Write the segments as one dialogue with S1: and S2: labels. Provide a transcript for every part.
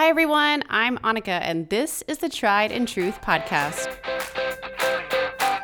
S1: Hi, everyone. I'm Annika, and this is the Tried and Truth podcast.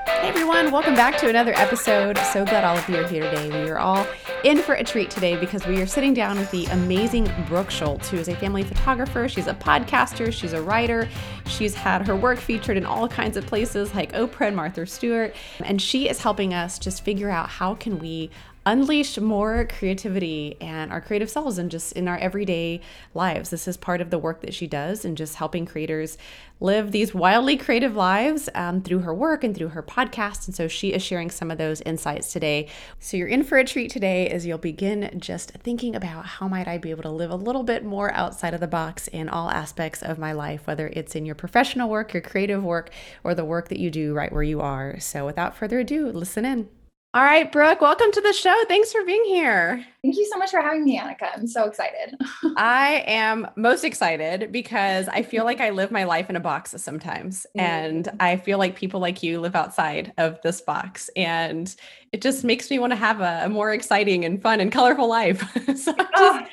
S1: Hey, everyone. Welcome back to another episode. So glad all of you are here today. We are all in for a treat today because we are sitting down with the amazing Brooke Schultz, who is a family photographer. She's a podcaster, she's a writer. She's had her work featured in all kinds of places like Oprah and Martha Stewart. And she is helping us just figure out how can we unleash more creativity and our creative selves and just in our everyday lives. This is part of the work that she does and just helping creators live these wildly creative lives um, through her work and through her podcast. And so she is sharing some of those insights today. So you're in for a treat today as you'll begin just thinking about how might I be able to live a little bit more outside of the box in all aspects of my life, whether it's in your professional work, your creative work, or the work that you do right where you are. So without further ado, listen in. All right, Brooke, welcome to the show. Thanks for being here.
S2: Thank you so much for having me, Annika. I'm so excited.
S1: I am most excited because I feel like I live my life in a box sometimes. And I feel like people like you live outside of this box. And it just makes me want to have a, a more exciting and fun and colorful life. so I'm oh.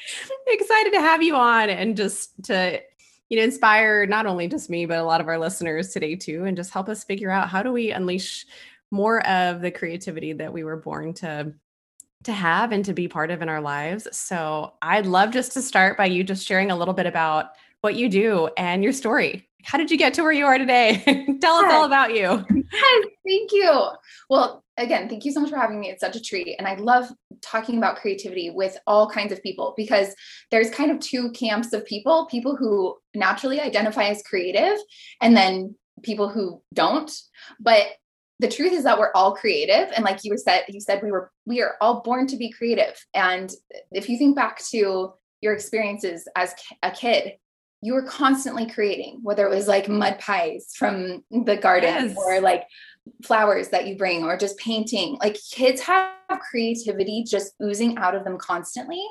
S1: excited to have you on and just to you know inspire not only just me but a lot of our listeners today too and just help us figure out how do we unleash more of the creativity that we were born to to have and to be part of in our lives. So I'd love just to start by you just sharing a little bit about what you do and your story. How did you get to where you are today? Tell us all about you.
S2: Yes, thank you. Well, again, thank you so much for having me. It's such a treat. And I love talking about creativity with all kinds of people because there's kind of two camps of people people who naturally identify as creative and then people who don't. But the truth is that we're all creative and like you were said you said we were we are all born to be creative and if you think back to your experiences as a kid you were constantly creating whether it was like mud pies from the garden yes. or like flowers that you bring or just painting. Like kids have creativity just oozing out of them constantly.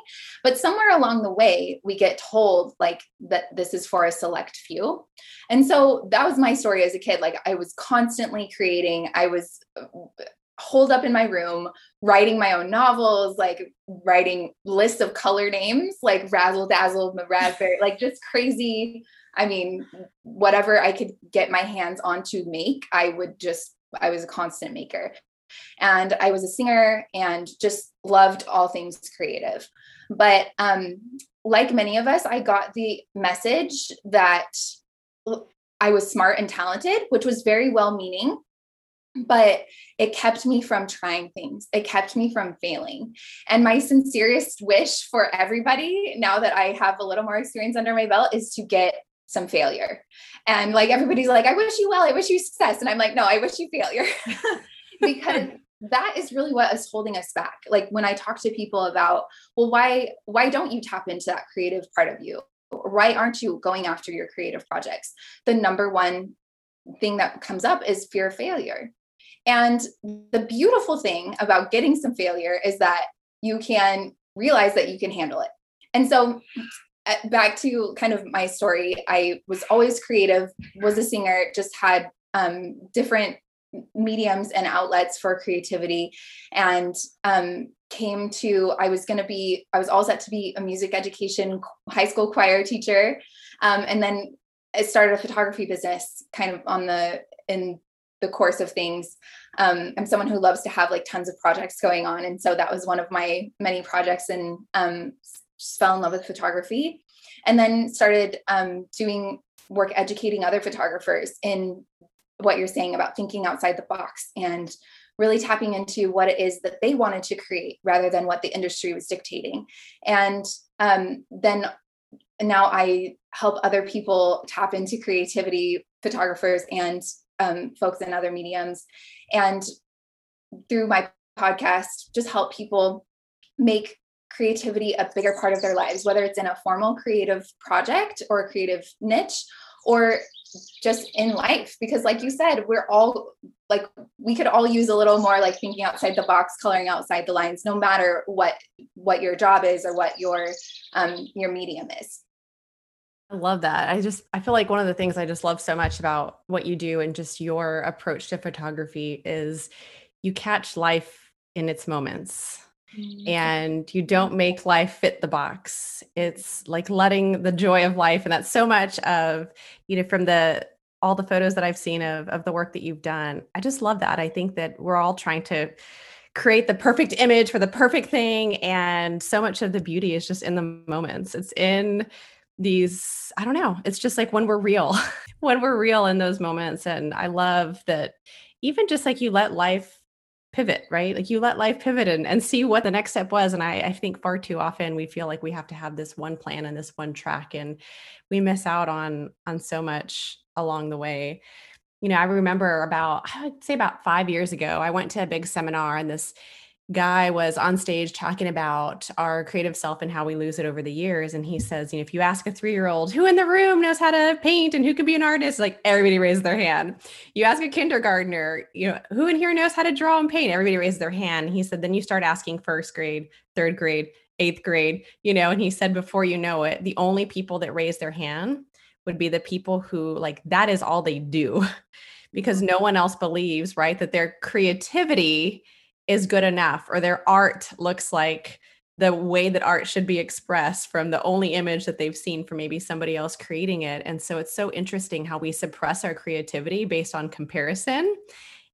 S2: But somewhere along the way, we get told like that this is for a select few. And so that was my story as a kid. Like I was constantly creating. I was uh, holed up in my room writing my own novels like writing lists of color names like razzle dazzle raspberry like just crazy i mean whatever i could get my hands on to make i would just I was a constant maker. And I was a singer and just loved all things creative. But um, like many of us, I got the message that I was smart and talented, which was very well meaning, but it kept me from trying things. It kept me from failing. And my sincerest wish for everybody, now that I have a little more experience under my belt, is to get some failure. And like everybody's like, I wish you well, I wish you success. And I'm like, no, I wish you failure. because that is really what is holding us back. Like when I talk to people about, well, why why don't you tap into that creative part of you? Why aren't you going after your creative projects? The number one thing that comes up is fear of failure. And the beautiful thing about getting some failure is that you can realize that you can handle it. And so back to kind of my story, I was always creative, was a singer, just had um, different mediums and outlets for creativity. And um, came to i was going to be i was all set to be a music education high school choir teacher. Um, and then i started a photography business kind of on the in the course of things. Um, i'm someone who loves to have like tons of projects going on. And so that was one of my many projects and um, just fell in love with photography and then started um, doing work educating other photographers in what you're saying about thinking outside the box and really tapping into what it is that they wanted to create rather than what the industry was dictating. And um, then now i help other people tap into creativity photographers and um, folks in other mediums. And through my podcast just help people make creativity a bigger part of their lives, whether it's in a formal creative project or a creative niche or just in life. Because, like you said, we're all like, we could all use a little more like thinking outside the box, coloring outside the lines, no matter what what your job is or what your um, your medium is.
S1: I love that. I just I feel like one of the things I just love so much about what you do and just your approach to photography is you catch life in its moments mm-hmm. and you don't make life fit the box. It's like letting the joy of life. And that's so much of, you know, from the all the photos that I've seen of of the work that you've done. I just love that. I think that we're all trying to create the perfect image for the perfect thing. And so much of the beauty is just in the moments. It's in these, I don't know, it's just like when we're real, when we're real in those moments. And I love that even just like you let life pivot, right? Like you let life pivot and, and see what the next step was. And I, I think far too often we feel like we have to have this one plan and this one track and we miss out on on so much along the way. You know, I remember about I would say about five years ago, I went to a big seminar and this guy was on stage talking about our creative self and how we lose it over the years. And he says, you know, if you ask a three year old who in the room knows how to paint and who can be an artist, like everybody raises their hand. You ask a kindergartner, you know, who in here knows how to draw and paint? Everybody raises their hand. He said, then you start asking first grade, third grade, eighth grade, you know, and he said, before you know it, the only people that raise their hand would be the people who like that is all they do because mm. no one else believes, right, that their creativity is good enough or their art looks like the way that art should be expressed from the only image that they've seen from maybe somebody else creating it. And so it's so interesting how we suppress our creativity based on comparison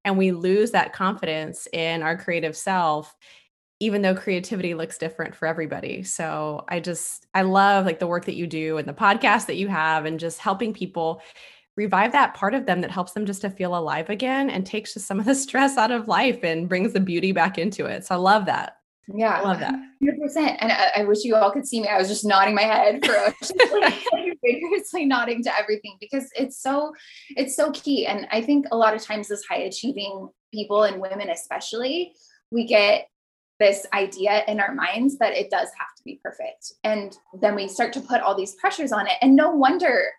S1: and we lose that confidence in our creative self even though creativity looks different for everybody. So I just I love like the work that you do and the podcast that you have and just helping people revive that part of them that helps them just to feel alive again and takes just some of the stress out of life and brings the beauty back into it. So I love that.
S2: Yeah,
S1: I love that.
S2: 100%. And I, I, wish you all could see me. I was just nodding my head for vigorously nodding to everything because it's so it's so key. And I think a lot of times as high achieving people and women especially, we get this idea in our minds that it does have to be perfect. And then we start to put all these pressures on it. And no wonder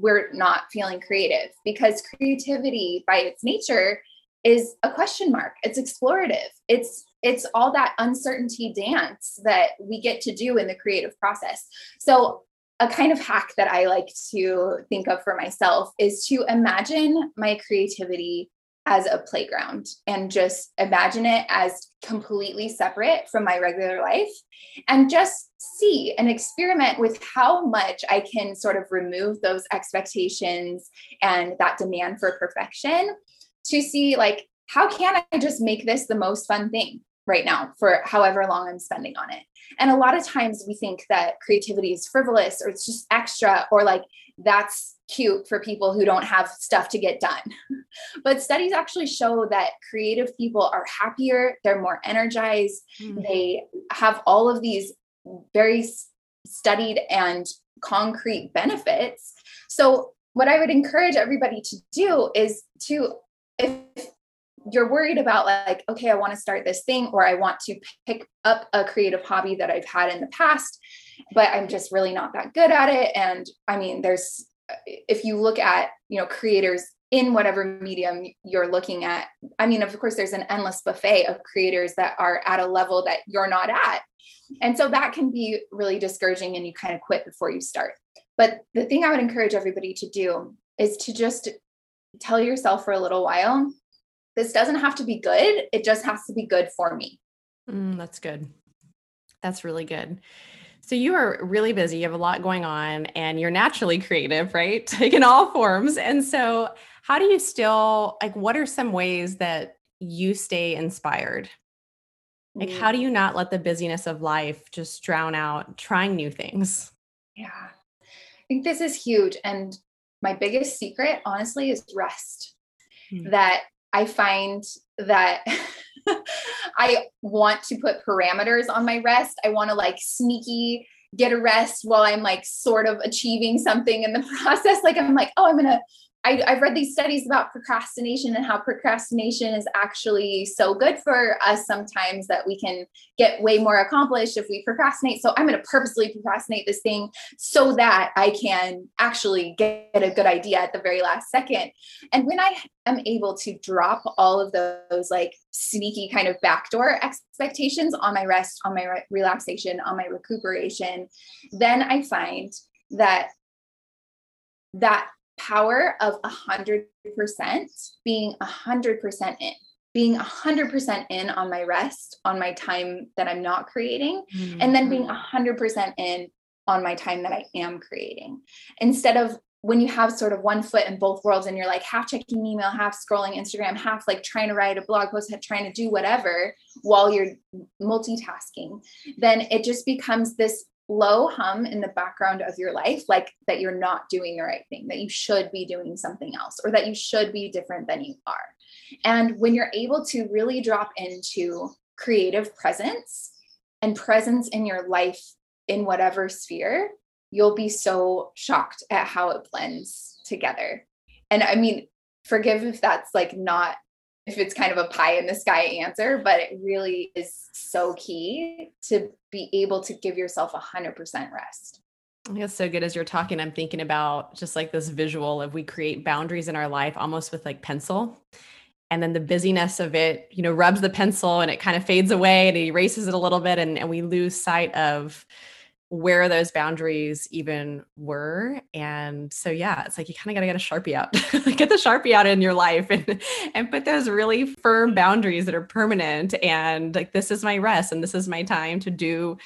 S2: we're not feeling creative because creativity by its nature is a question mark. It's explorative. It's it's all that uncertainty dance that we get to do in the creative process. So a kind of hack that i like to think of for myself is to imagine my creativity as a playground and just imagine it as completely separate from my regular life and just see and experiment with how much I can sort of remove those expectations and that demand for perfection to see like how can I just make this the most fun thing right now for however long I'm spending on it. And a lot of times we think that creativity is frivolous or it's just extra or like that's cute for people who don't have stuff to get done. but studies actually show that creative people are happier, they're more energized, mm-hmm. they have all of these very studied and concrete benefits. So, what I would encourage everybody to do is to, if you're worried about like okay i want to start this thing or i want to pick up a creative hobby that i've had in the past but i'm just really not that good at it. And i mean there's if you look at you know creators in whatever medium you're looking at i mean of course there's an endless buffet of creators that are at a level that you're not at. And so that can be really discouraging and you kind of quit before you start. But the thing i would encourage everybody to do is to just tell yourself for a little while this doesn't have to be good. It just has to be good for me.
S1: Mm, that's good. That's really good. So you are really busy. You have a lot going on and you're naturally creative, right? Like in all forms. And so how do you still like what are some ways that you stay inspired? Like mm. how do you not let the busyness of life just drown out trying new things?
S2: Yeah. I think this is huge and my biggest secret honestly is rest. Mm. That I find that I want to put parameters on my rest. I want to like sneaky get a rest while I'm like sort of achieving something in the process. Like I'm like, oh, I'm gonna I, have read these studies about procrastination and how procrastination is actually so good for us sometimes that we can get way more accomplished if we procrastinate. So I'm going to purposely procrastinate this thing so that I can actually get a good idea at the very last second. And when I am able to drop all of those like sneaky kind of backdoor expectations on my rest, on my re- relaxation, on my recuperation, then I find that that power of a hundred percent being a hundred percent in being 100% in on my rest, on my time that I'm not creating, mm-hmm. and then being 100% mm-hmm. in on my time that I am creating. Instead of when you have sort of one foot in both worlds and you're like half checking email, half scrolling Instagram, half like trying to write a blog post, trying to do whatever while you're multitasking, then it just becomes this low hum in the background of your life, like that you're not doing the right thing, that you should be doing something else, or that you should be different than you are. And when you're able to really drop into creative presence and presence in your life in whatever sphere, you'll be so shocked at how it blends together. And I mean, forgive if that's like not if it's kind of a pie in the sky answer, but it really is so key to be able to give yourself a hundred percent rest.
S1: It's so good as you're talking. I'm thinking about just like this visual of we create boundaries in our life almost with like pencil. And then the busyness of it, you know, rubs the pencil and it kind of fades away and it erases it a little bit. And, and we lose sight of where those boundaries even were. And so, yeah, it's like you kind of got to get a Sharpie out, get the Sharpie out in your life and, and put those really firm boundaries that are permanent. And like, this is my rest and this is my time to do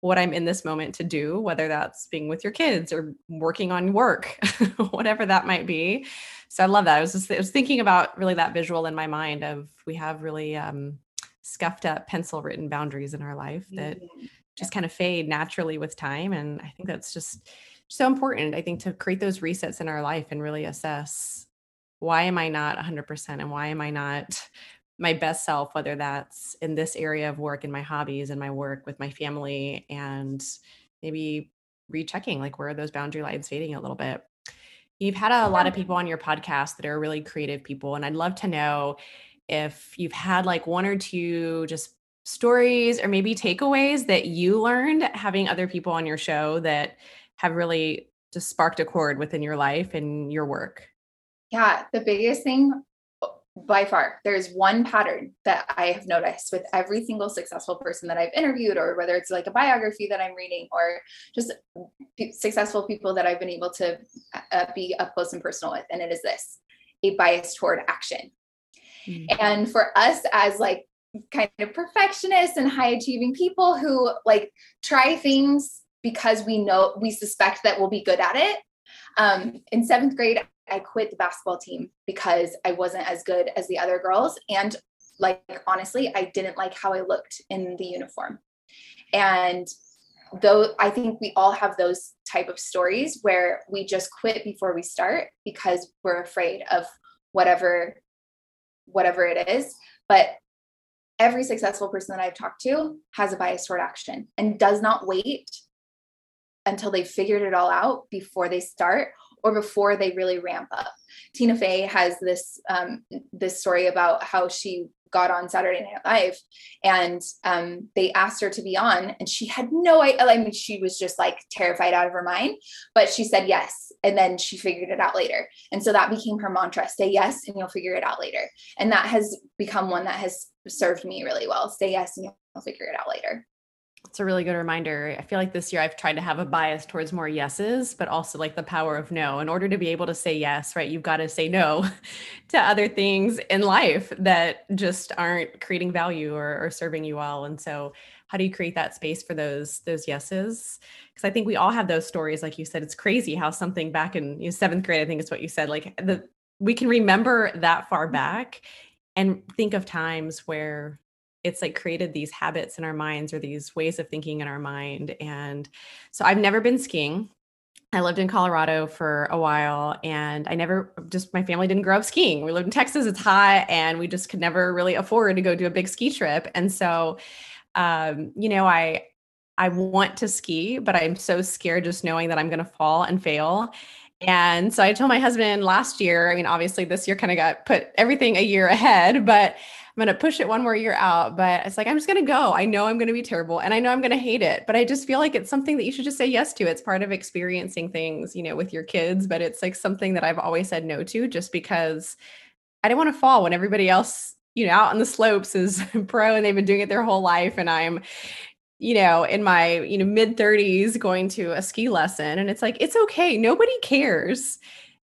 S1: what I'm in this moment to do, whether that's being with your kids or working on work, whatever that might be. So I love that. I was just, I was thinking about really that visual in my mind of we have really, um, scuffed up pencil written boundaries in our life that mm-hmm just kind of fade naturally with time. And I think that's just so important. I think to create those resets in our life and really assess why am I not 100% and why am I not my best self, whether that's in this area of work and my hobbies and my work with my family, and maybe rechecking like where are those boundary lines fading a little bit. You've had a lot of people on your podcast that are really creative people, and I'd love to know if you've had like one or two just stories or maybe takeaways that you learned having other people on your show that have really just sparked a chord within your life and your work?
S2: Yeah, the biggest thing by far, there's one pattern that I have noticed with every single successful person that I've interviewed, or whether it's like a biography that I'm reading, or just successful people that I've been able to uh, be up close and personal with. And it is this a bias toward action. Mm-hmm. And for us as like kind of perfectionists and high achieving people who like try things because we know we suspect that we'll be good at it. Um, in seventh grade, I quit the basketball team because I wasn't as good as the other girls. And like, honestly, I didn't like how I looked in the uniform. And though I think we all have those type of stories where we just quit before we start because we're afraid of whatever whatever it is but every successful person that I've talked to has a bias toward action and does not wait until they've figured it all out before they start or before they really ramp up. Tina Fey has this um, this story about how she got on Saturday Night Live, and um, they asked her to be on, and she had no idea. I mean, she was just like terrified out of her mind, but she said yes, and then she figured it out later, and so that became her mantra: "Say yes, and you'll figure it out later." And that has become one that has served me really well. Say yes, and you'll figure it out later
S1: it's a really good reminder. I feel like this year I've tried to have a bias towards more yeses, but also like the power of no. In order to be able to say yes, right, you've got to say no to other things in life that just aren't creating value or, or serving you well. And so, how do you create that space for those those yeses? Because I think we all have those stories, like you said. It's crazy how something back in you know, seventh grade, I think is what you said, like the we can remember that far mm-hmm. back and think of times where it's like created these habits in our minds or these ways of thinking in our mind. And so I've never been skiing. I lived in Colorado for a while and I never just my family didn't grow up skiing. We lived in Texas, it's hot, and we just could never really afford to go do a big ski trip. And so um, you know, I I want to ski, but I'm so scared just knowing that I'm gonna fall and fail. And so I told my husband last year, I mean, obviously this year kind of got put everything a year ahead, but I'm going to push it one more year out, but it's like, I'm just going to go. I know I'm going to be terrible and I know I'm going to hate it, but I just feel like it's something that you should just say yes to. It's part of experiencing things, you know, with your kids, but it's like something that I've always said no to just because I didn't want to fall when everybody else, you know, out on the slopes is pro and they've been doing it their whole life. And I'm, you know, in my, you know, mid 30s going to a ski lesson and it's like, it's okay. Nobody cares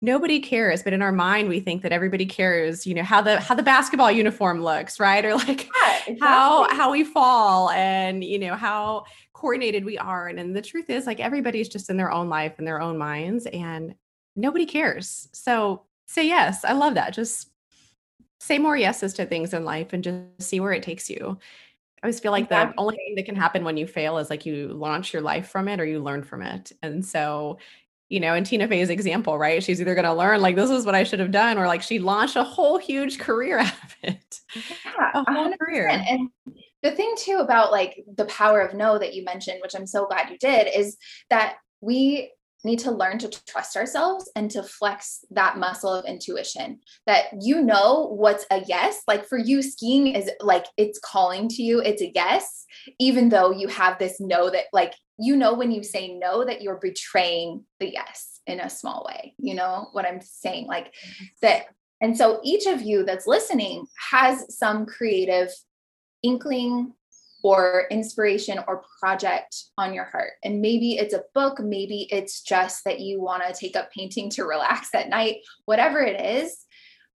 S1: nobody cares but in our mind we think that everybody cares you know how the how the basketball uniform looks right or like yeah, exactly. how how we fall and you know how coordinated we are and, and the truth is like everybody's just in their own life and their own minds and nobody cares so say yes i love that just say more yeses to things in life and just see where it takes you I always feel like exactly. the only thing that can happen when you fail is like you launch your life from it or you learn from it. And so you know, in Tina Fey's example, right? She's either going to learn like this is what I should have done, or like she launched a whole huge career out of it.
S2: Yeah, a whole 100%. career. And the thing too about like the power of no that you mentioned, which I'm so glad you did, is that we need to learn to trust ourselves and to flex that muscle of intuition that you know what's a yes. Like for you skiing is like it's calling to you. It's a yes even though you have this no that like you know when you say no that you're betraying the yes in a small way. You know what i'm saying? Like that and so each of you that's listening has some creative inkling or inspiration or project on your heart. And maybe it's a book maybe it's just that you want to take up painting to relax at night whatever it is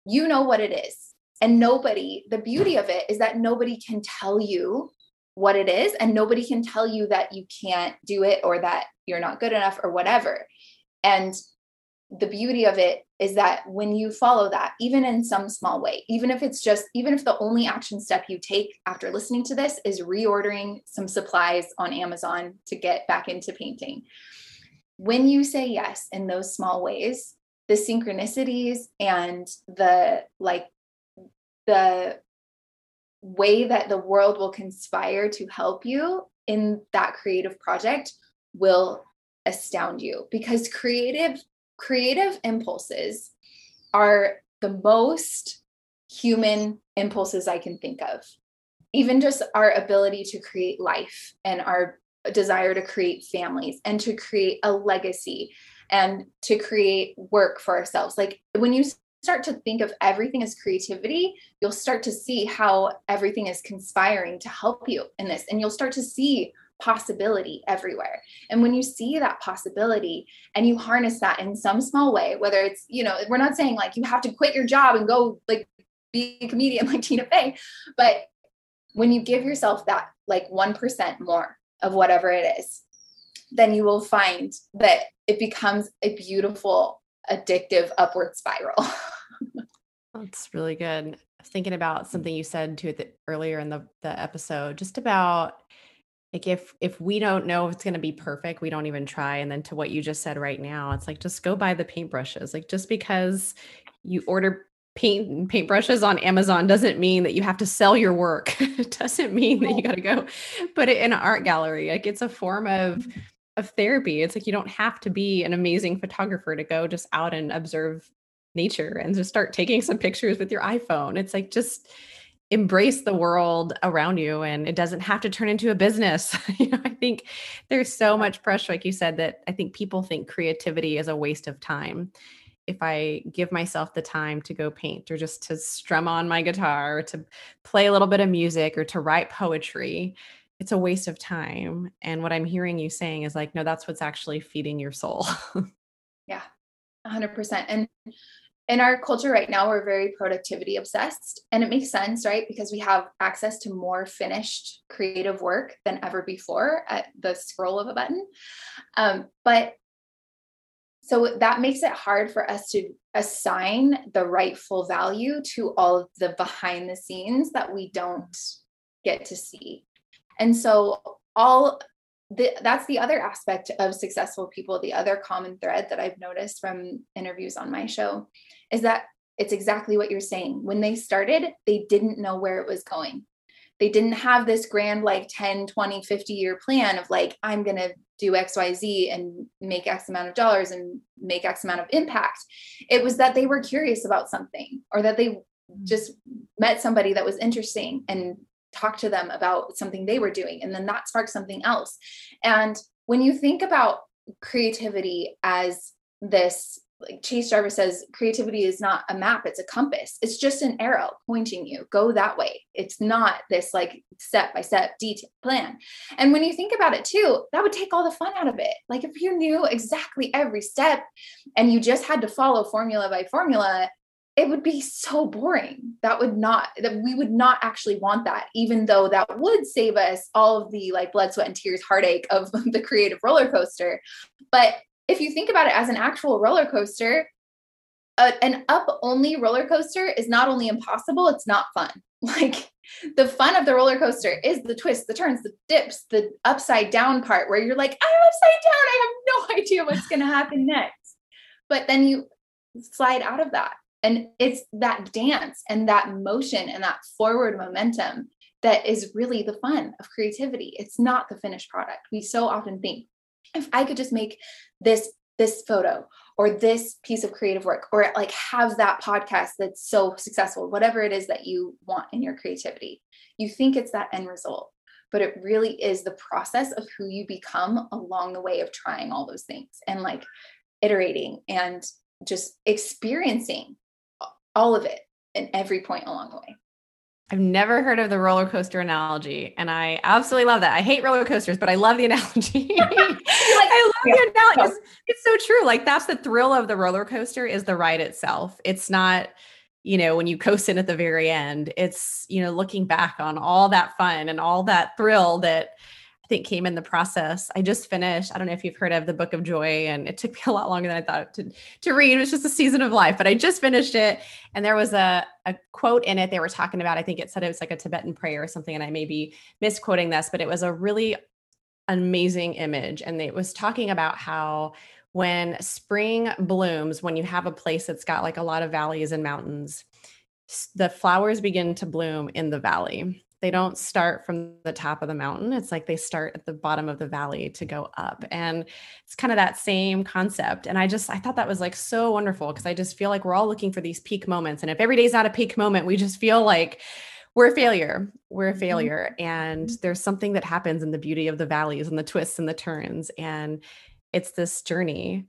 S2: you know what it is. And nobody the beauty of it is that nobody can tell you what it is and nobody can tell you that you can't do it or that you're not good enough or whatever. And the beauty of it is that when you follow that even in some small way even if it's just even if the only action step you take after listening to this is reordering some supplies on amazon to get back into painting when you say yes in those small ways the synchronicities and the like the way that the world will conspire to help you in that creative project will astound you because creative creative impulses are the most human impulses I can think of. Even just our ability to create life and our desire to create families and to create a legacy and to create work for ourselves. Like when you start to think of everything as creativity, you'll start to see how everything is conspiring to help you in this. And you'll start to see possibility everywhere. And when you see that possibility and you harness that in some small way, whether it's, you know, we're not saying like you have to quit your job and go like be a comedian like Tina Fey, but when you give yourself that like 1% more of whatever it is, then you will find that it becomes a beautiful addictive upward spiral.
S1: That's really good. Thinking about something you said to it earlier in the, the episode, just about like if if we don't know if it's going to be perfect, we don't even try. And then to what you just said right now, it's like just go buy the paintbrushes. Like just because you order paint and paintbrushes on Amazon doesn't mean that you have to sell your work. it doesn't mean that you got to go put it in an art gallery. Like it's a form of mm-hmm. of therapy. It's like you don't have to be an amazing photographer to go just out and observe nature and just start taking some pictures with your iPhone. It's like just embrace the world around you and it doesn't have to turn into a business. you know, I think there's so much pressure like you said that I think people think creativity is a waste of time. If I give myself the time to go paint or just to strum on my guitar or to play a little bit of music or to write poetry, it's a waste of time. And what I'm hearing you saying is like, no, that's what's actually feeding your soul.
S2: yeah, 100%. And in our culture right now, we're very productivity obsessed. And it makes sense, right? Because we have access to more finished creative work than ever before at the scroll of a button. Um, but so that makes it hard for us to assign the rightful value to all of the behind the scenes that we don't get to see. And so all the, that's the other aspect of successful people the other common thread that i've noticed from interviews on my show is that it's exactly what you're saying. When they started they didn't know where it was going. They didn't have this grand like 10 20 50 year plan of like i'm going to do xyz and make x amount of dollars and make x amount of impact. It was that they were curious about something or that they mm. just met somebody that was interesting and talk to them about something they were doing and then that sparked something else and when you think about creativity as this like Chase Jarvis says, creativity is not a map, it's a compass. It's just an arrow pointing you, go that way. It's not this like step by step detailed plan. And when you think about it too, that would take all the fun out of it. Like if you knew exactly every step and you just had to follow formula by formula, it would be so boring. That would not, that we would not actually want that, even though that would save us all of the like blood, sweat, and tears heartache of the creative roller coaster. But if you think about it as an actual roller coaster, uh, an up only roller coaster is not only impossible, it's not fun. Like the fun of the roller coaster is the twists, the turns, the dips, the upside down part where you're like, I'm upside down. I have no idea what's going to happen next. But then you slide out of that. And it's that dance and that motion and that forward momentum that is really the fun of creativity. It's not the finished product. We so often think if I could just make this this photo or this piece of creative work or like have that podcast that's so successful whatever it is that you want in your creativity you think it's that end result but it really is the process of who you become along the way of trying all those things and like iterating and just experiencing all of it and every point along the way
S1: I've never heard of the roller coaster analogy, and I absolutely love that. I hate roller coasters, but I love the analogy. like, I love yeah. the analogy. It's, oh. it's so true. Like that's the thrill of the roller coaster is the ride itself. It's not, you know, when you coast in at the very end. It's you know looking back on all that fun and all that thrill that I think came in the process. I just finished, I don't know if you've heard of the Book of Joy, and it took me a lot longer than I thought to, to read. It was just a season of life, but I just finished it. And there was a, a quote in it they were talking about. I think it said it was like a Tibetan prayer or something, and I may be misquoting this, but it was a really amazing image. And it was talking about how when spring blooms, when you have a place that's got like a lot of valleys and mountains, the flowers begin to bloom in the valley they don't start from the top of the mountain. It's like they start at the bottom of the valley to go up. And it's kind of that same concept. And I just, I thought that was like so wonderful because I just feel like we're all looking for these peak moments. And if every day's not a peak moment, we just feel like, we're a failure. We're a mm-hmm. failure. And there's something that happens in the beauty of the valleys and the twists and the turns. And it's this journey.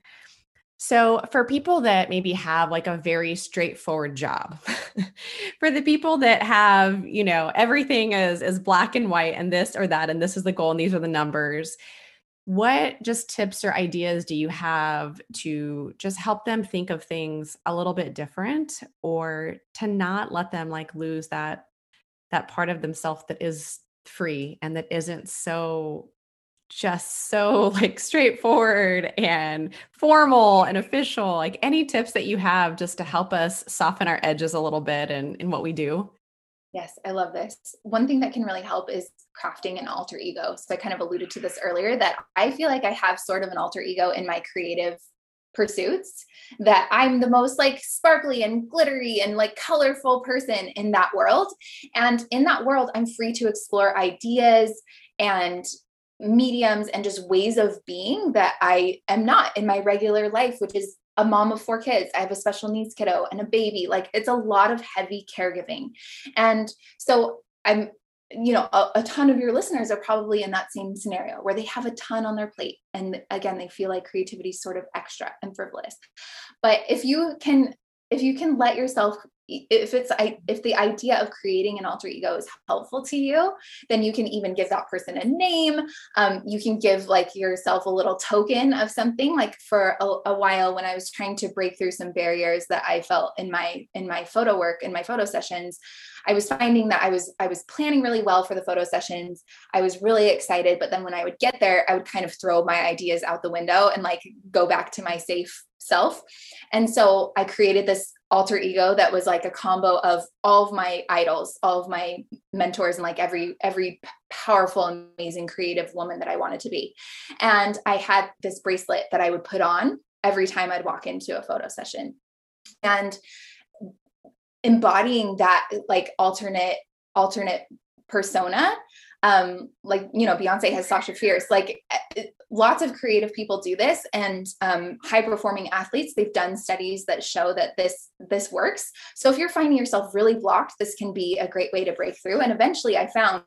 S1: So, for people that maybe have like a very straightforward job, for the people that have, you know, everything is is black and white and this or that and this is the goal and these are the numbers, what just tips or ideas do you have to just help them think of things a little bit different or to not let them like lose that that part of themselves that is free and that isn't so just so like straightforward and formal and official like any tips that you have just to help us soften our edges a little bit in, in what we do?
S2: Yes i love this. One thing that can really help is crafting an alter ego. So i kind of alluded to this earlier that i feel like i have sort of an alter ego in my creative pursuits that I'm the most like sparkly and glittery and like colorful person in that world. And in that world, I'm free to explore ideas and mediums and just ways of being that I am not in my regular life, which is a mom of four kids. I have a special needs kiddo and a baby. Like it's a lot of heavy caregiving. And so I'm, you know, a, a, ton of your listeners are probably in that same scenario where they have a ton on their plate. And again, they feel like creativity is sort of extra and frivolous. But if you can, if you can let yourself if it's if the idea of creating an alter ego is helpful to you then you can even give that person a name. Um, you can give like yourself a little token of something. Like for a, a, while when i was trying to break through some barriers that i felt in my in my photo work in my photo sessions i was finding that i was i was planning really well for the photo sessions. I was really excited but then when i would get there i would kind of throw my ideas out the window and like go back to my safe self. And so i created this alter ego that was like a combo of all of my idols all of my mentors and like every every powerful amazing creative woman that i wanted to be. And i had this bracelet that i would put on every time i'd walk into a photo session. And embodying that like alternate alternate persona um like you know beyonce has sasha fierce. Like eh, lots of creative people do this and um, high performing athletes they've done studies that show that this this works. So if you're finding yourself really blocked this can be a great way to break through. And eventually i found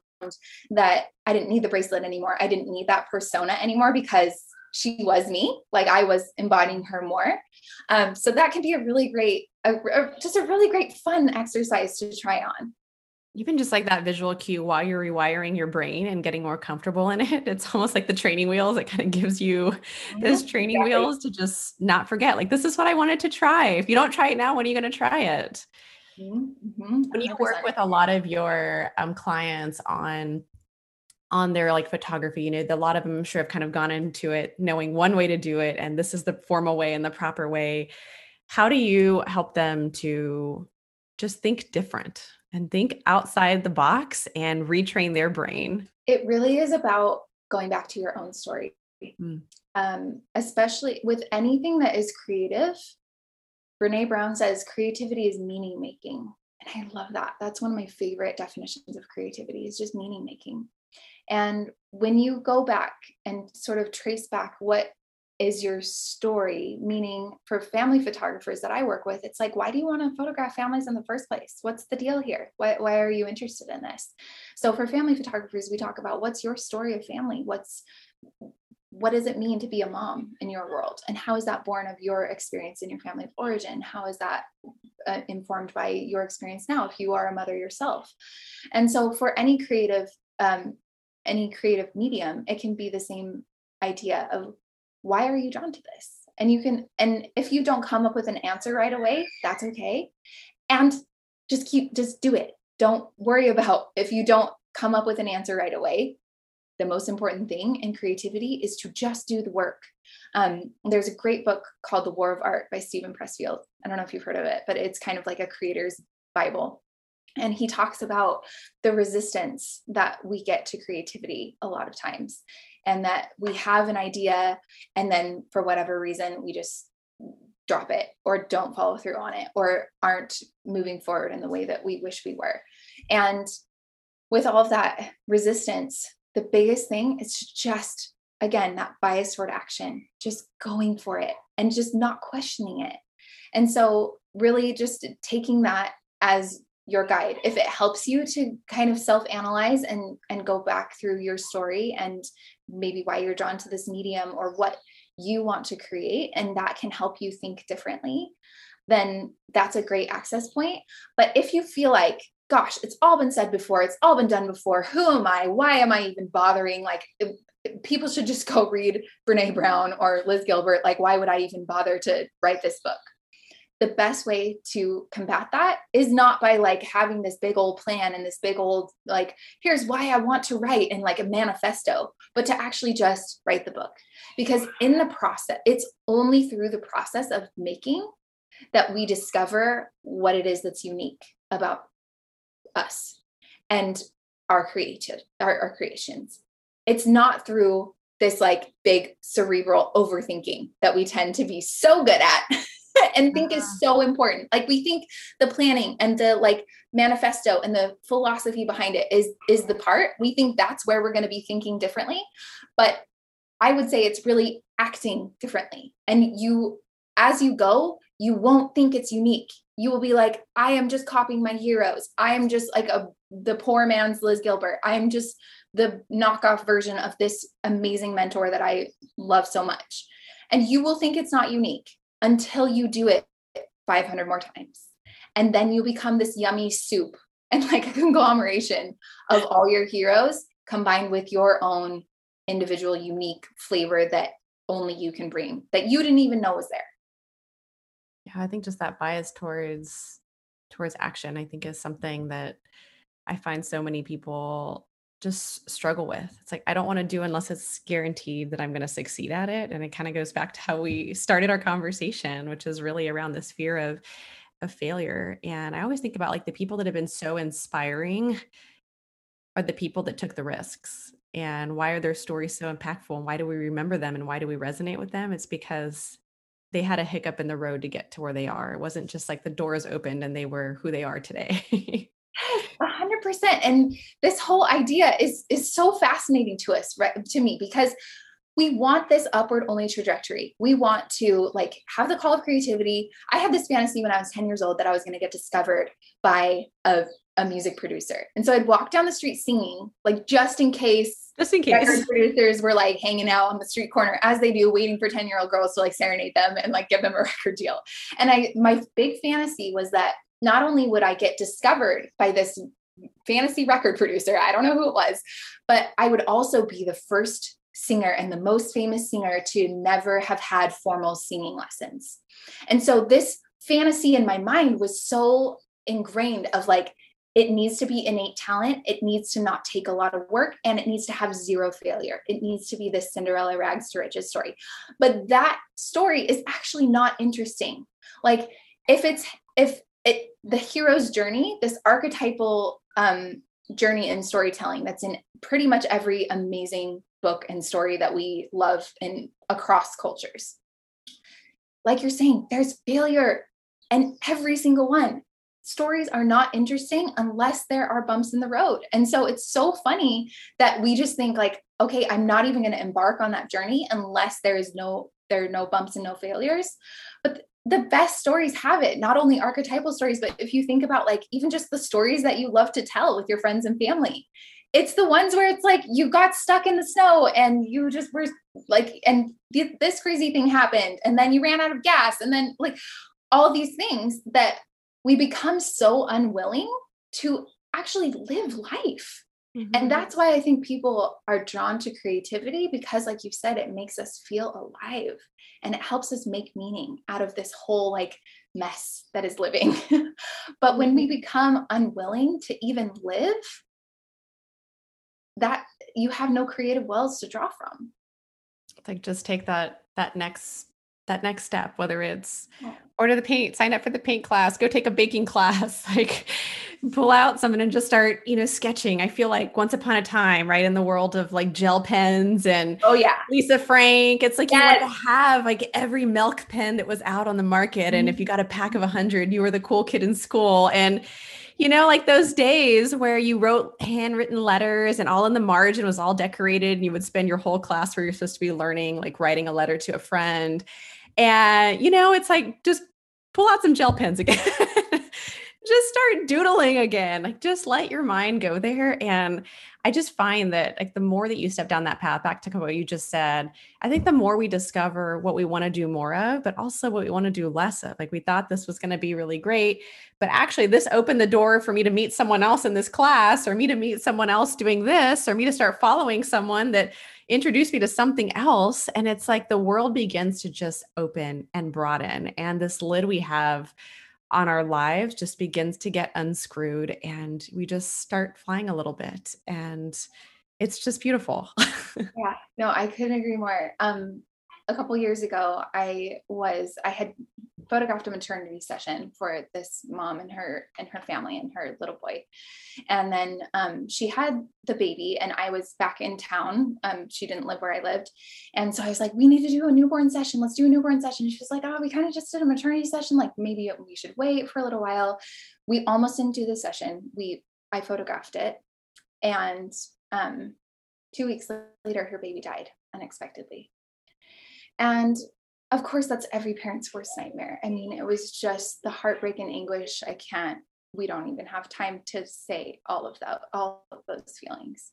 S2: that i didn't need the bracelet anymore. I didn't need that persona anymore because she was me, like I was embodying her more. Um, so that can be a really great, a, a, just a really great fun exercise to try on
S1: even just like that visual cue while you're rewiring your brain and getting more comfortable in it it's almost like the training wheels it kind of gives you those training exactly. wheels to just not forget like this is what i wanted to try. If you don't try it now when are you going to try it? Mm-hmm. when you work with a lot of your um, clients on on their like photography you know a lot of them i'm sure have kind of gone into it knowing one way to do it and this is the formal way and the proper way. How do you help them to just think different and think outside the box and retrain their brain.
S2: It really is about going back to your own story, mm. um, especially with anything that is creative. Brene Brown says creativity is meaning making. And I love that. That's one of my favorite definitions of creativity is just meaning making. And when you go back and sort of trace back what is your story meaning for family photographers that i work with it's like why do you want to photograph families in the first place? What's the deal here? Why, why are you interested in this? So for family photographers we talk about what's your story of family? What's what does it mean to be a mom in your world? And how is that born of your experience in your family of origin? How is that uh, informed by your experience now if you are a mother yourself? And so for any creative um, any creative medium it can be the same idea of why are you drawn to this? And you can, and if you don't come up with an answer right away, that's okay. And just keep, just do it. Don't worry about if you don't come up with an answer right away. The most important thing in creativity is to just do the work. Um, there's a great book called The War of Art by Steven Pressfield. I don't know if you've heard of it, but it's kind of like a creator's Bible. And he talks about the resistance that we get to creativity a lot of times and that we have an idea and then for whatever reason we just drop it or don't follow through on it or aren't moving forward in the way that we wish we were. And with all of that resistance the biggest thing is just again that bias toward action just going for it and just not questioning it. And so really just taking that as your guide. If it helps you to kind of self analyze and and go back through your story and maybe why you're drawn to this medium or what you want to create and that can help you think differently then that's a great access point. But if you feel like gosh it's all been said before it's all been done before who am i? Why am i even bothering? Like people should just go read brene brown or liz gilbert. Like why would i even bother to write this book the best way to combat that is not by like having this big old plan and this big old like here's why I want to write and like a manifesto but to actually just write the book. Because in the process it's only through the process of making that we discover what it is that's unique about us and our creative our, our creations. It's not through this like big cerebral overthinking that we tend to be so good at and think is so important. Like we think the planning and the like manifesto and the philosophy behind it is is the part. We think that's where we're going to be thinking differently. But I would say it's really acting differently. And you as you go, you won't think it's unique. You will be like, I am just copying my heroes. I am just like a the poor man's Liz Gilbert. I am just the knockoff version of this amazing mentor that I love so much. And you will think it's not unique until you do it 500 more times. And then you become this yummy soup and like a conglomeration of all your heroes combined with your own individual unique flavor that only you can bring that you didn't even know was there.
S1: Yeah, I think just that bias towards towards action I think is something that I find so many people just struggle with. It's like I don't want to do unless it's guaranteed that I'm going to succeed at it. And it kind of goes back to how we started our conversation, which is really around this fear of of failure. And I always think about like the people that have been so inspiring are the people that took the risks. And why are their stories so impactful? And why do we remember them? And why do we resonate with them? It's because they had a hiccup in the road to get to where they are. It wasn't just like the doors opened and they were who they are today.
S2: A hundred percent. And this whole idea is is so fascinating to us, right? To me, because we want this upward only trajectory. We want to like have the call of creativity. I had this fantasy when I was 10 years old that I was going to get discovered by a, a music producer. And so I'd walk down the street singing, like just in case
S1: just in case.
S2: Record producers were like hanging out on the street corner as they do, waiting for 10 year old girls to like serenade them and like give them a record deal. And I, my big fantasy was that not only would I get discovered by this fantasy record producer, I don't know who it was, but I would also be the first singer and the most famous singer to never have had formal singing lessons. And so this fantasy in my mind was so ingrained of like, it needs to be innate talent. It needs to not take a lot of work and it needs to have zero failure. It needs to be this Cinderella rags to riches story. But that story is actually not interesting. Like if it's if it the hero's journey, this archetypal um journey in storytelling that's in pretty much every amazing book and story that we love in across cultures. Like you're saying, there's failure and every single one stories are not interesting unless there are bumps in the road. And so it's so funny that we just think like, okay, I'm not even going to embark on that journey unless there is no there are no bumps and no failures. But the best stories have it, not only archetypal stories, but if you think about like even just the stories that you love to tell with your friends and family. It's the ones where it's like you got stuck in the snow and you just were like, and th- this crazy thing happened, and then you ran out of gas, and then like all these things that we become so unwilling to actually live life. Mm-hmm. And that's why I think people are drawn to creativity because, like you said, it makes us feel alive and it helps us make meaning out of this whole like mess that is living. but when we mm-hmm. become unwilling to even live, that you have no creative wells to draw from.
S1: Like just take that that next that next step, whether it's order the paint, sign up for the paint class, go take a baking class, like pull out something and just start, you know, sketching. I feel like once upon a time, right, in the world of like gel pens and
S2: oh yeah,
S1: Lisa Frank, it's like yes. you want to have like every milk pen that was out on the market. Mm-hmm. And if you got a pack of a hundred, you were the cool kid in school. And you know, like those days where you wrote handwritten letters and all in the margin was all decorated and you would spend your whole class where you're supposed to be learning, like writing a letter to a friend. And, you know, it's like just pull out some gel pens again. just start doodling again. Like just let your mind go there. And I just find that like the more that you step down that path, back to what you just said, I think the more we discover what we want to do more of, but also what we want to do less of. Like we thought this was going to be really great, but actually this opened the door for me to meet someone else in this class or me to meet someone else doing this or me to start following someone that introduced me to something else. And it's like the world begins to just open and broaden. And this lid we have on our lives just begins to get unscrewed and we just start flying a little bit and it's just beautiful
S2: yeah no i couldn't agree more um a couple years ago i was i had photographed a maternity session for this mom and her and her family and her little boy. And then um, she had the baby and i was back in town. Um, she didn't live where i lived. And so i was like we need to do a newborn session. Let's do a newborn session. And she was like oh we kind of just did a maternity session. Like maybe we should wait for a little while. We almost didn't do the session. We i photographed it. And um, two weeks later her baby died unexpectedly. And of course, that's every parent's worst nightmare. I mean, it was just the heartbreak and anguish. I can't, we don't even have time to say all of that, all of those feelings.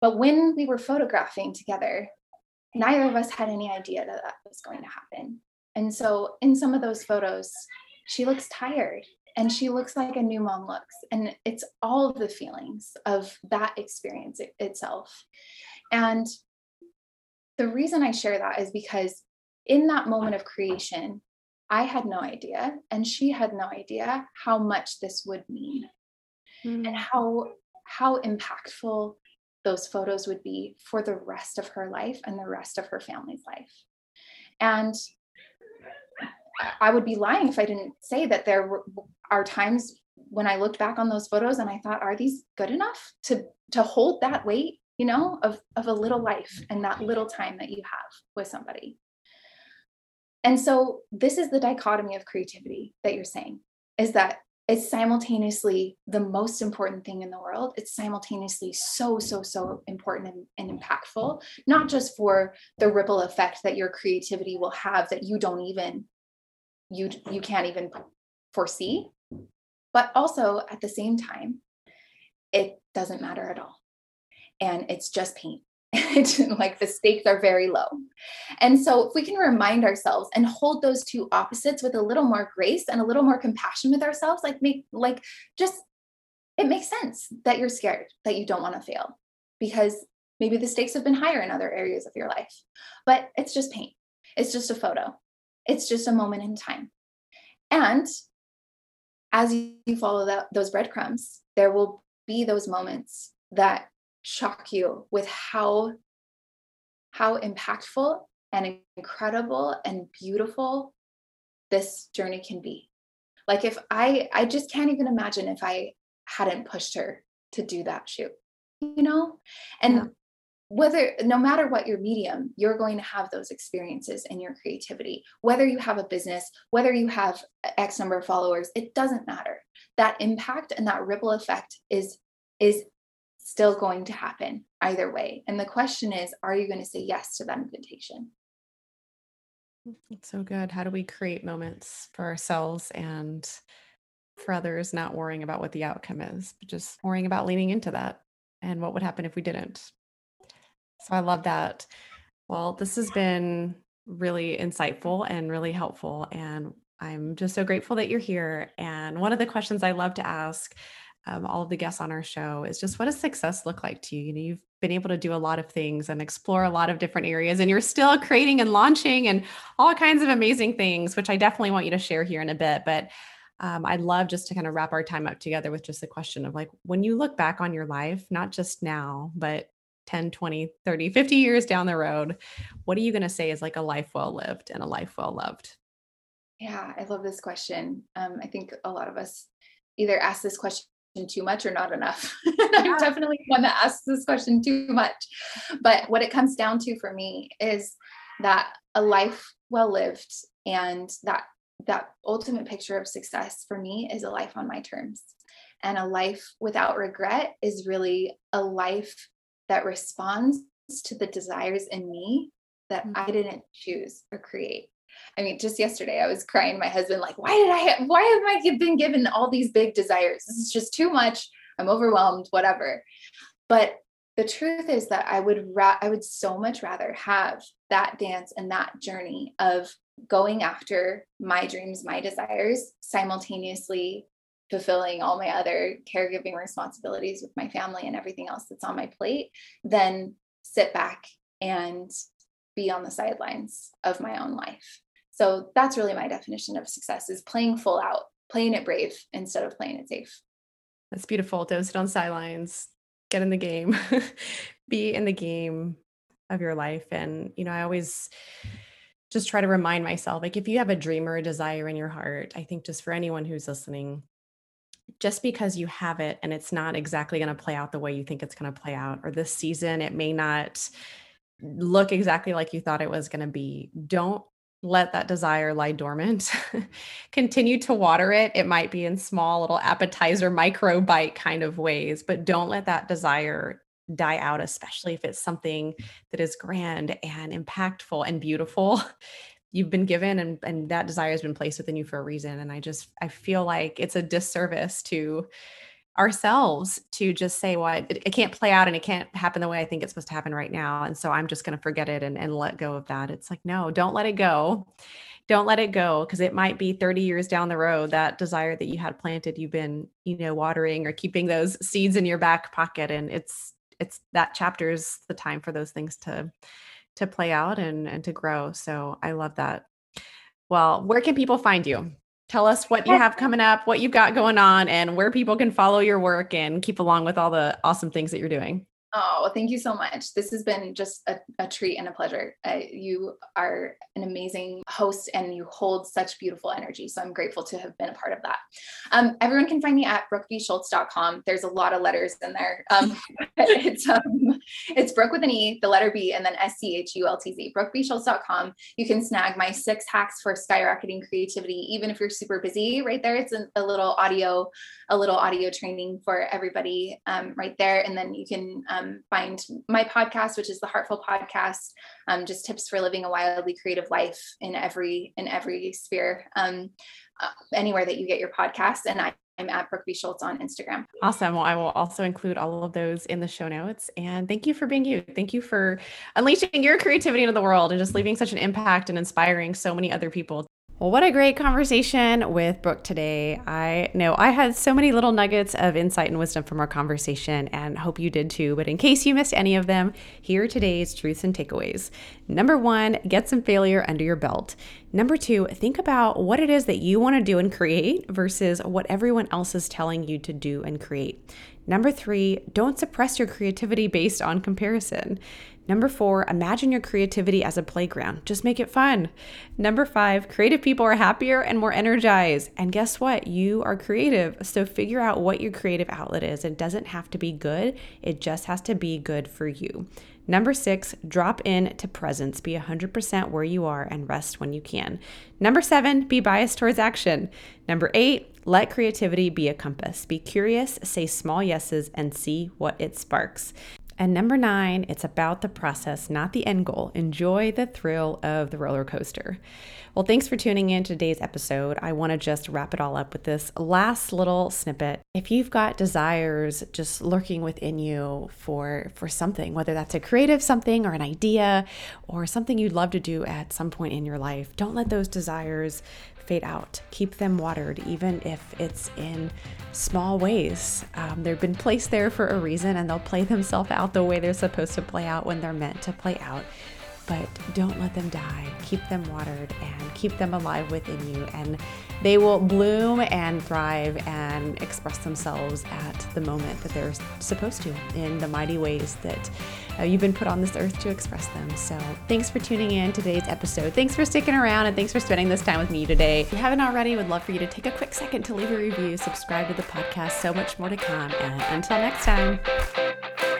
S2: But when we were photographing together, neither of us had any idea that that was going to happen. And so in some of those photos, she looks tired and she looks like a new mom looks. And it's all of the feelings of that experience itself. And the reason I share that is because in that moment of creation, I had no idea, and she had no idea how much this would mean mm. and how how impactful those photos would be for the rest of her life and the rest of her family's life. And I would be lying if I didn't say that there were, are times when I looked back on those photos and I thought, are these good enough to to hold that weight, you know, of of a little life and that little time that you have with somebody? And so this is the dichotomy of creativity that you're saying is that it's simultaneously the most important thing in the world. It's simultaneously so, so, so important and, and, impactful, not just for the ripple effect that your creativity will have that you don't even, you, you can't even foresee, but also at the same time, it doesn't matter at all. and it's just paint. like the stakes are very low. And so if we can remind ourselves and hold those two opposites with a little more grace and a little more compassion with ourselves, like make like just it makes sense that you're scared that you don't want to fail because maybe the stakes have been higher in other areas of your life. But it's just paint. It's just a photo. It's just a moment in time. And as you follow that, those breadcrumbs, there will be those moments that shock you with how how impactful and incredible and beautiful this journey can be. Like if i i just can't even imagine if i hadn't pushed her to do that shoot you know? And yeah. whether no matter what your medium you're going to have those experiences in your creativity. Whether you have a business whether you have x number of followers it doesn't matter. That impact and that ripple effect is is still going to happen either way. And the question is, are you going to say yes to that invitation?
S1: It's so good. How do we create moments for ourselves and for others, not worrying about what the outcome is, but just worrying about leaning into that and what would happen if we didn't? So I love that. Well, this has been really insightful and really helpful. And I'm just so grateful that you're here. And one of the questions I love to ask um, all of the guests on our show is just what does success look like to you? You know, you've been able to do a lot of things and explore a lot of different areas, and you're still creating and launching and all kinds of amazing things, which I definitely want you to share here in a bit. But um, I'd love just to kind of wrap our time up together with just the question of like, when you look back on your life, not just now, but 10, 20, 30, 50 years down the road, what are you going to say is like a life well lived and a life well loved?
S2: Yeah, I love this question. Um, I think a lot of us either ask this question too much or not enough. I'm definitely one that asks this question too much. But what it comes down to for me is that a life well lived and that that ultimate picture of success for me is a life on my terms. And a life without regret is really a life that responds to the desires in me that mm-hmm. I didn't choose or create. I mean, just yesterday I was crying my husband, like, why did I, have, why have I been given all these big desires? This is just too much. I'm overwhelmed, whatever. But the truth is that I would, ra- I would so much rather have that dance and that journey of going after my dreams, my desires, simultaneously fulfilling all my other caregiving responsibilities with my family and everything else that's on my plate, than sit back and be on the sidelines of my own life. So that's really my definition of success is playing full out, playing it brave instead of playing it safe.
S1: That's beautiful. Don't sit on sidelines. Get in the game. be in the game of your life. And, you know, I always just try to remind myself like if you have a dream or a desire in your heart, I think just for anyone who's listening, just because you have it and it's not exactly going to play out the way you think it's going to play out, or this season, it may not look exactly like you thought it was going to be. Don't let that desire lie dormant. Continue to water it. It might be in small little appetizer, micro bite kind of ways, but don't let that desire die out, especially if it's something that is grand and impactful and beautiful. You've been given and, and that desire has been placed within you for a reason. And I just I feel like it's a disservice to ourselves to just say, well, it, it, can't play out and it can't happen the way I think it's supposed to happen right now. And so I'm just going to forget it and, and let go of that. It's like, no, don't let it go. Don't let it go because it might be 30 years down the road that desire that you had planted, you've been, you know, watering or keeping those seeds in your back pocket. And it's, it's that chapter is the time for those things to, to play out and, and to grow. So I love that. Well, where can people find you? Tell us what you have coming up, what you've got going on, and where people can follow your work and keep along with all the awesome things that you're doing.
S2: Oh, thank you so much. This has been just a, a treat and a pleasure. Uh, you are an amazing host and you hold such beautiful energy. So I'm grateful to have been a part of that. Um, everyone can find me at brookebschultz.com. There's a lot of letters in there. Um, it's um, it's Brooke with an E, the letter B, and then S C H U L T Z. brookebschultz.com. You can snag my six hacks for skyrocketing creativity, even if you're super busy. Right there, it's a, a little audio, a little audio training for everybody um, right there, and then you can um, um, find my podcast, which is the Heartful Podcast, um, just tips for living a wildly creative life in every in every sphere. Um, uh, anywhere that you get your podcast, and I I'm at Brooke B. Schultz on Instagram.
S1: Awesome. Well, I will also include all of those in the show notes. And thank you for being you. Thank you for unleashing your creativity into the world and just leaving such an impact and inspiring so many other people. Well, what a great conversation with Brooke today. I know I had so many little nuggets of insight and wisdom from our conversation, and hope you did too. But in case you missed any of them, here are today's truths and takeaways. Number one, get some failure under your belt. Number two, think about what it is that you want to do and create versus what everyone else is telling you to do and create. Number three, don't suppress your creativity based on comparison. Number four, imagine your creativity as a playground. Just make it fun. Number five, creative people are happier and more energized. And guess what? You are creative. So figure out what your creative outlet is. It doesn't have to be good, it just has to be good for you. Number six, drop in to presence. Be 100% where you are and rest when you can. Number seven, be biased towards action. Number eight, let creativity be a compass. Be curious, say small yeses, and see what it sparks. And number nine, it's about the process, not the end goal. Enjoy the thrill of the roller coaster. Well, thanks for tuning in to today's episode. I want to just wrap it all up with this last little snippet. If you've got desires just lurking within you for for something, whether that's a creative something or an idea or something you'd love to do at some point in your life, don't let those desires fade out. Keep them watered, even if it's in small ways. Um, they've been placed there for a reason and they'll play themselves out the way they're supposed to play out when they're meant to play out but don't let them die. Keep them watered and keep them alive within you, and they will bloom and thrive and express themselves at the moment that they're supposed to in the mighty ways that uh, you've been put on this earth to express them. So, thanks for tuning in today's episode. Thanks for sticking around, and thanks for spending this time with me today. If you haven't already, would love for you to take a quick second to leave a review, subscribe to the podcast. So much more to come, and until next time.